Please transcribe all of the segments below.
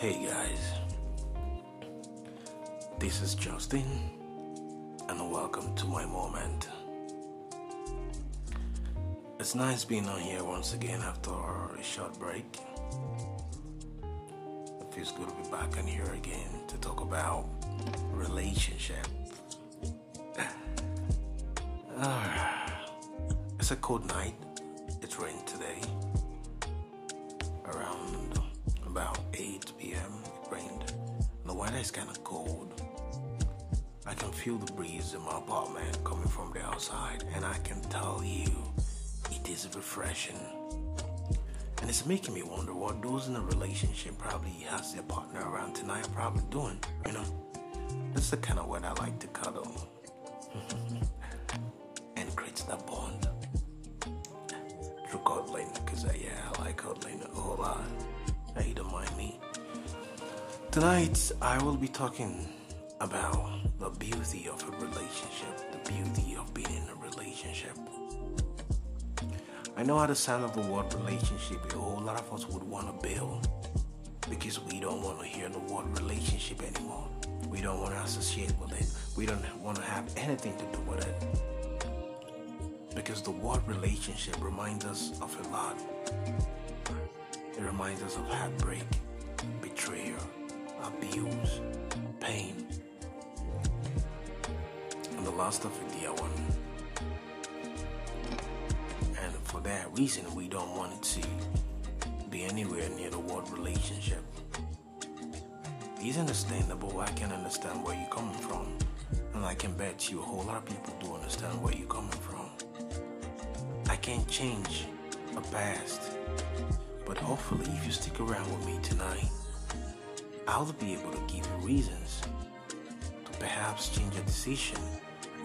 Hey guys, this is Justin, and welcome to my moment. It's nice being on here once again after a short break. It feels good to be back on here again to talk about relationship. It's a cold night. It's raining Is kind of cold. I can feel the breeze in my apartment coming from the outside, and I can tell you it is refreshing. And it's making me wonder what those in a relationship probably has their partner around tonight are probably doing, you know? That's the kind of weather I like to cuddle. and creates that bond through cuddling, because uh, yeah, I like cuddling a whole lot. Now you don't mind me. Tonight, I will be talking about the beauty of a relationship, the beauty of being in a relationship. I know how the sound of the word relationship, a whole lot of us would want to build because we don't want to hear the word relationship anymore. We don't want to associate with it. We don't want to have anything to do with it. Because the word relationship reminds us of a lot. It reminds us of heartbreak, betrayal, abuse, pain, and the loss of a dear one. And for that reason, we don't want it to be anywhere near the word relationship. It's understandable. I can understand where you're coming from. And I can bet you a whole lot of people do understand where you're coming from. I can't change a past. But hopefully, if you stick around with me tonight, I'll be able to give you reasons to perhaps change your decision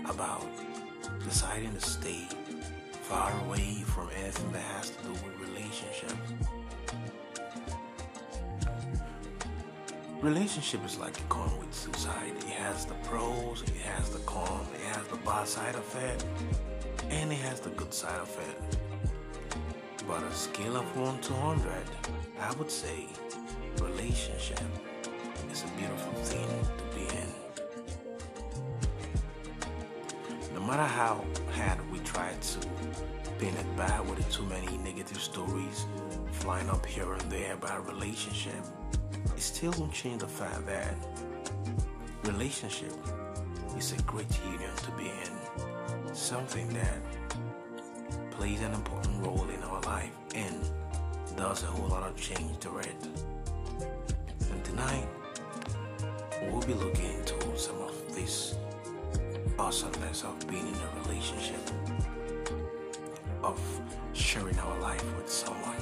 about deciding to stay far away from anything that has to do with relationships. Relationship is like a coin with sides. It has the pros, it has the con, it has the bad side of it, and it has the good side of it. But a scale of 1 to 100, I would say relationship is a beautiful thing to be in. No matter how hard we try to paint it bad with too many negative stories flying up here and there about a relationship, it still won't change the fact that relationship is a great union to be in. Something that plays an important role in our life and does a whole lot of change to it. And tonight, we'll be looking into some of this awesomeness of being in a relationship, of sharing our life with someone,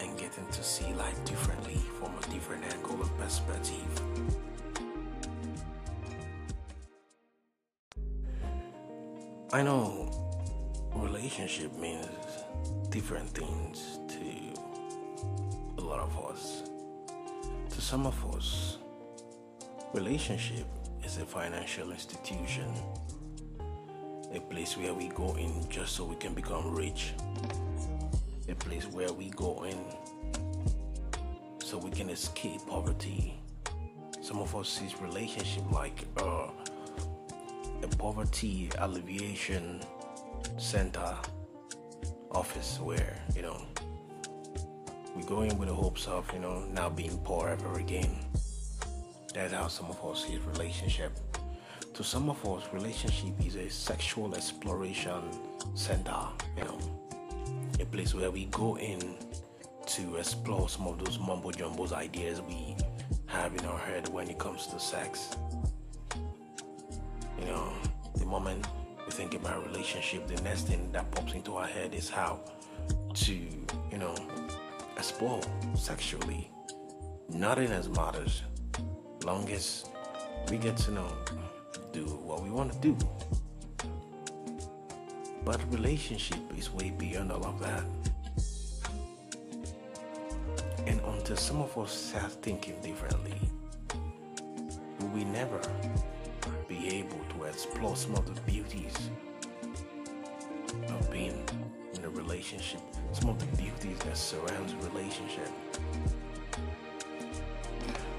and getting to see life differently from a different angle of perspective. I know relationship means different things to a lot of us. Some of us, relationship is a financial institution, a place where we go in just so we can become rich, a place where we go in so we can escape poverty. Some of us see relationship like uh, a poverty alleviation center office where you know we go in with the hopes of you know not being poor ever again. That's how some of us see relationship. To some of us relationship is a sexual exploration center you know. A place where we go in to explore some of those mumbo jumbo's ideas we have in our head when it comes to sex. You know the moment we think about relationship, the next thing that pops into our head is how to, you know, explore sexually. Nothing else matters. Long as we get to know, do what we want to do. But relationship is way beyond all of that. And until some of us start thinking differently, we will never be able to explore some of the beauties of being in a relationship, some of the beauties that surrounds a relationship.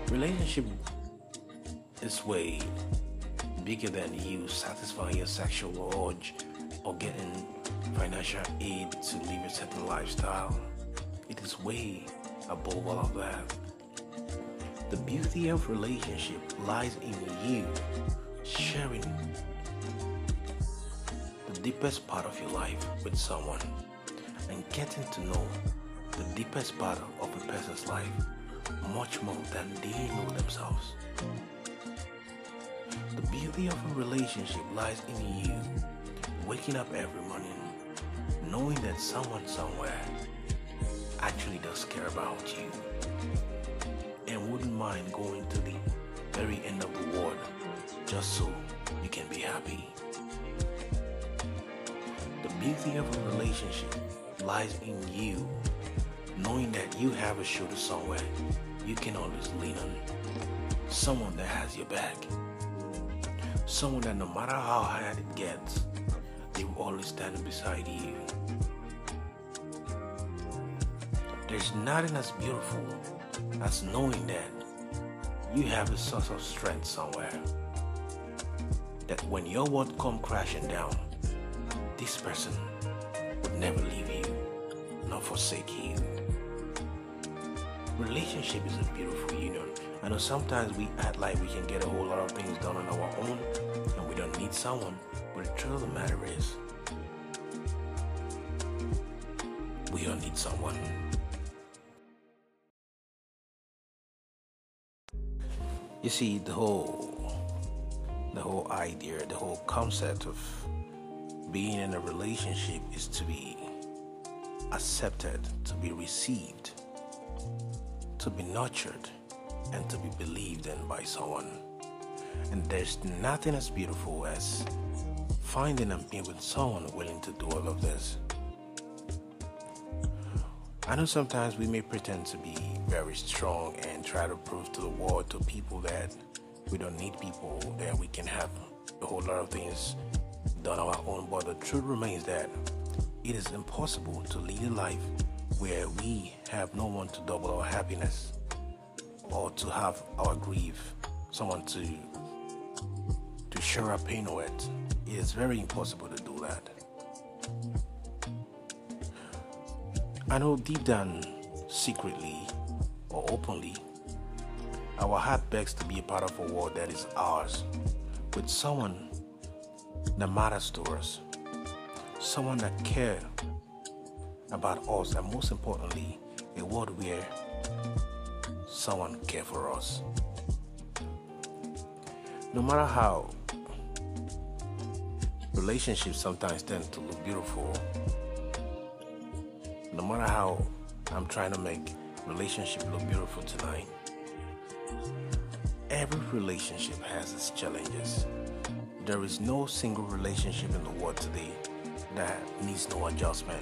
Relationship is way bigger than you satisfying your sexual urge or getting financial aid to live a certain lifestyle. It is way above all of that. The beauty of relationship lies in you sharing deepest part of your life with someone and getting to know the deepest part of a person's life much more than they know themselves. The beauty of a relationship lies in you waking up every morning knowing that someone somewhere actually does care about you and wouldn't mind going to the very end of the world just so you can be happy. The beauty of a relationship lies in you knowing that you have a shoulder somewhere you can always lean on. Someone that has your back. Someone that no matter how hard it gets, they will always stand beside you. There's nothing as beautiful as knowing that you have a source of strength somewhere. That when your world comes crashing down, this person would never leave you, nor forsake you. Relationship is a beautiful union. I know sometimes we act like we can get a whole lot of things done on our own and we don't need someone, but the truth of the matter is, we all need someone. You see, the whole the whole idea, the whole concept of being in a relationship is to be accepted, to be received, to be nurtured, and to be believed in by someone. And there's nothing as beautiful as finding and being with someone willing to do all of this. I know sometimes we may pretend to be very strong and try to prove to the world, to people that we don't need people, that we can have a whole lot of things done on our own. But the truth remains that it is impossible to lead a life where we have no one to double our happiness or to have our grief, someone to to share our pain with. It is very impossible to do that. I know deep down, secretly or openly, our heart begs to be a part of a world that is ours, with someone that matters to us, someone that cares about us, and most importantly, a world where someone cares for us. No matter how relationships sometimes tend to look beautiful no matter how I'm trying to make relationship look beautiful tonight, every relationship has its challenges. There is no single relationship in the world today that needs no adjustment.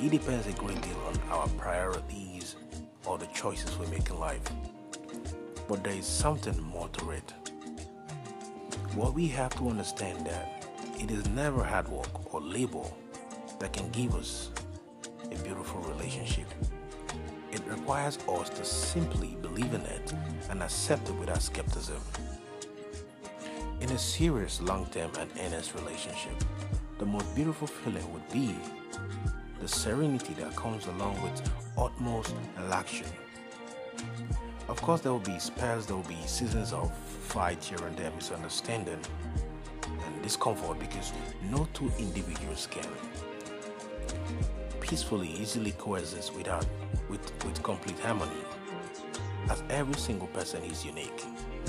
It depends a great deal on our priorities or the choices we make in life. But there is something more to it. What we have to understand that it is never hard work or labor that can give us a beautiful relationship. It requires us to simply believe in it and accept it without skepticism. In a serious, long term, and earnest relationship, the most beautiful feeling would be the serenity that comes along with utmost luxury. Of course, there will be spells, there will be seasons of fight here and there, misunderstanding, and discomfort because no two individuals can peacefully, easily coexist without with, with complete harmony. As every single person is unique.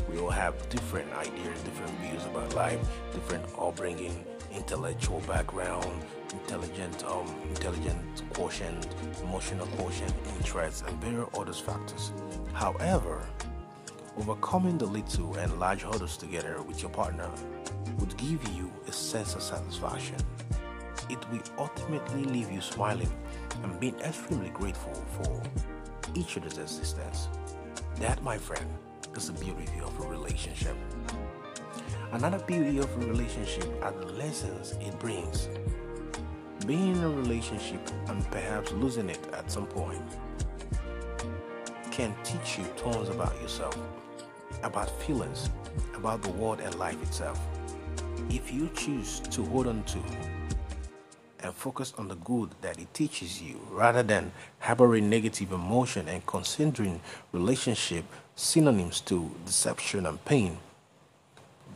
We all have different ideas, different views about life, different upbringing, intellectual background, intelligent, um, intelligent quotient, emotional quotient, interests, and various other factors. However, overcoming the little and large hurdles together with your partner would give you a sense of satisfaction it will ultimately leave you smiling and being extremely grateful for each other's existence. That, my friend, is the beauty of a relationship. Another beauty of a relationship are the lessons it brings. Being in a relationship and perhaps losing it at some point can teach you tons about yourself about feelings, about the world and life itself. If you choose to hold on to and focus on the good that it teaches you rather than harboring negative emotion and considering relationship synonyms to deception and pain,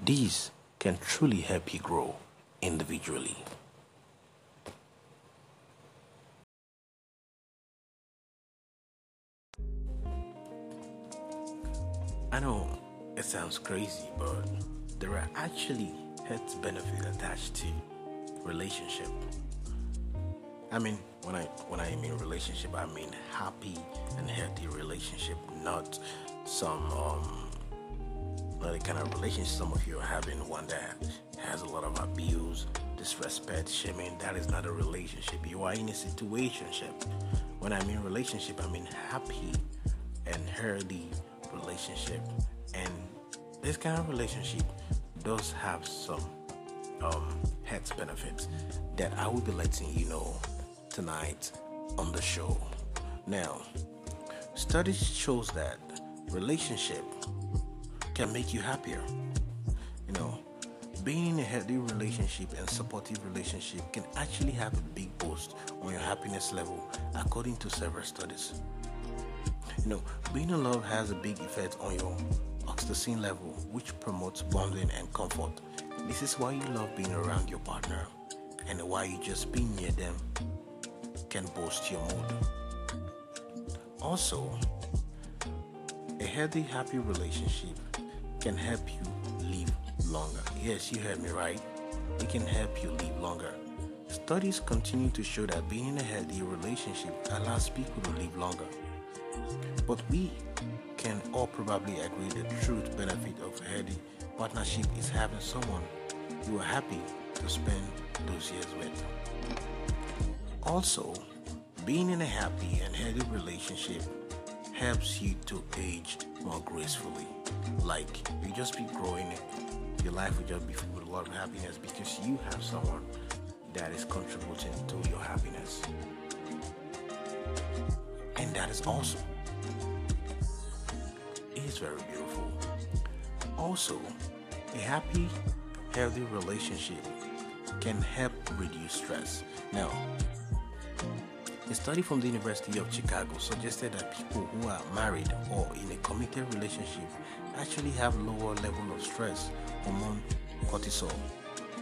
these can truly help you grow individually. I know it sounds crazy, but there are actually health benefits attached to relationship. I mean, when I when I mean relationship, I mean happy and healthy relationship, not some um, not the kind of relationship some of you are having, one that has a lot of abuse, disrespect, shaming. That is not a relationship. You are in a situationship. When I mean relationship, I mean happy and healthy relationship. And this kind of relationship does have some um, health benefits that I will be letting you know tonight on the show. Now, studies shows that relationship can make you happier. You know, being in a healthy relationship and supportive relationship can actually have a big boost on your happiness level according to several studies. You know, being in love has a big effect on your oxytocin level, which promotes bonding and comfort. This is why you love being around your partner and why you just being near them can boost your mood. Also, a healthy, happy relationship can help you live longer. Yes, you heard me right. It can help you live longer. Studies continue to show that being in a healthy relationship allows people to live longer. But we can all probably agree the true benefit of a healthy partnership is having someone you are happy to spend those years with. Also, being in a happy and healthy relationship helps you to age more gracefully. Like you just be growing, your life will just be filled with a lot of happiness because you have someone that is contributing to your happiness. And that is awesome. It is very beautiful. Also, a happy, healthy relationship can help reduce stress. Now, a study from the University of Chicago suggested that people who are married or in a committed relationship actually have lower level of stress hormone cortisol.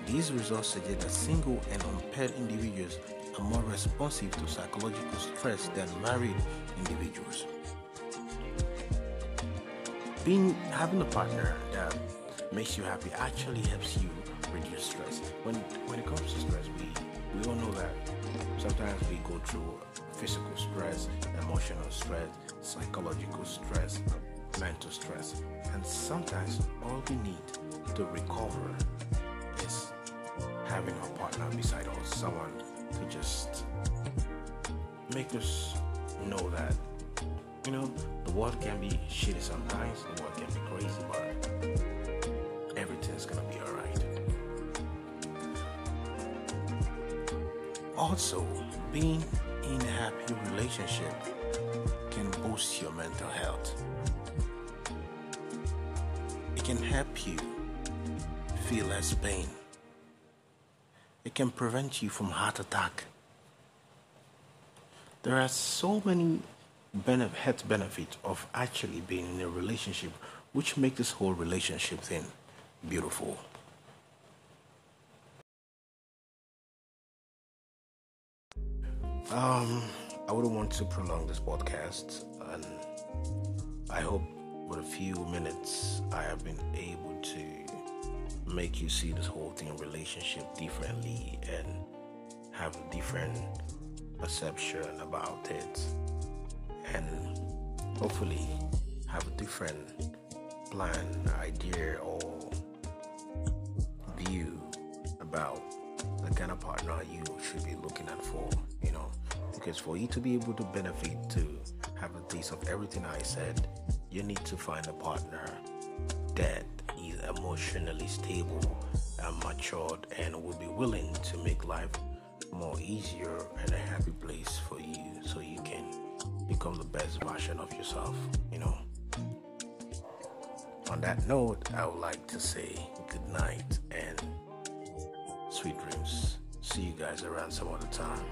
These results suggest that single and unpaired individuals are more responsive to psychological stress than married individuals. Being having a partner that makes you happy actually helps you reduce stress. When when it comes to stress, we we all know that sometimes we go through physical stress, emotional stress, psychological stress, mental stress, and sometimes all we need to recover is having a partner beside us, someone to just make us know that you know the world can be shitty sometimes, the world can be crazy, but everything's gonna be alright. Also, being in a happy relationship can boost your mental health. It can help you feel less pain. It can prevent you from heart attack. There are so many benef- health benefits of actually being in a relationship, which make this whole relationship thing beautiful. Um, I wouldn't want to prolong this podcast, and I hope with a few minutes I have been able to make you see this whole thing relationship differently and have a different perception about it, and hopefully have a different plan, idea, or view about the kind of partner you should be looking at for, Because for you to be able to benefit, to have a taste of everything I said, you need to find a partner that is emotionally stable and matured and will be willing to make life more easier and a happy place for you so you can become the best version of yourself, you know. on that note, I would like to say good night and sweet dreams. See you guys around some other time.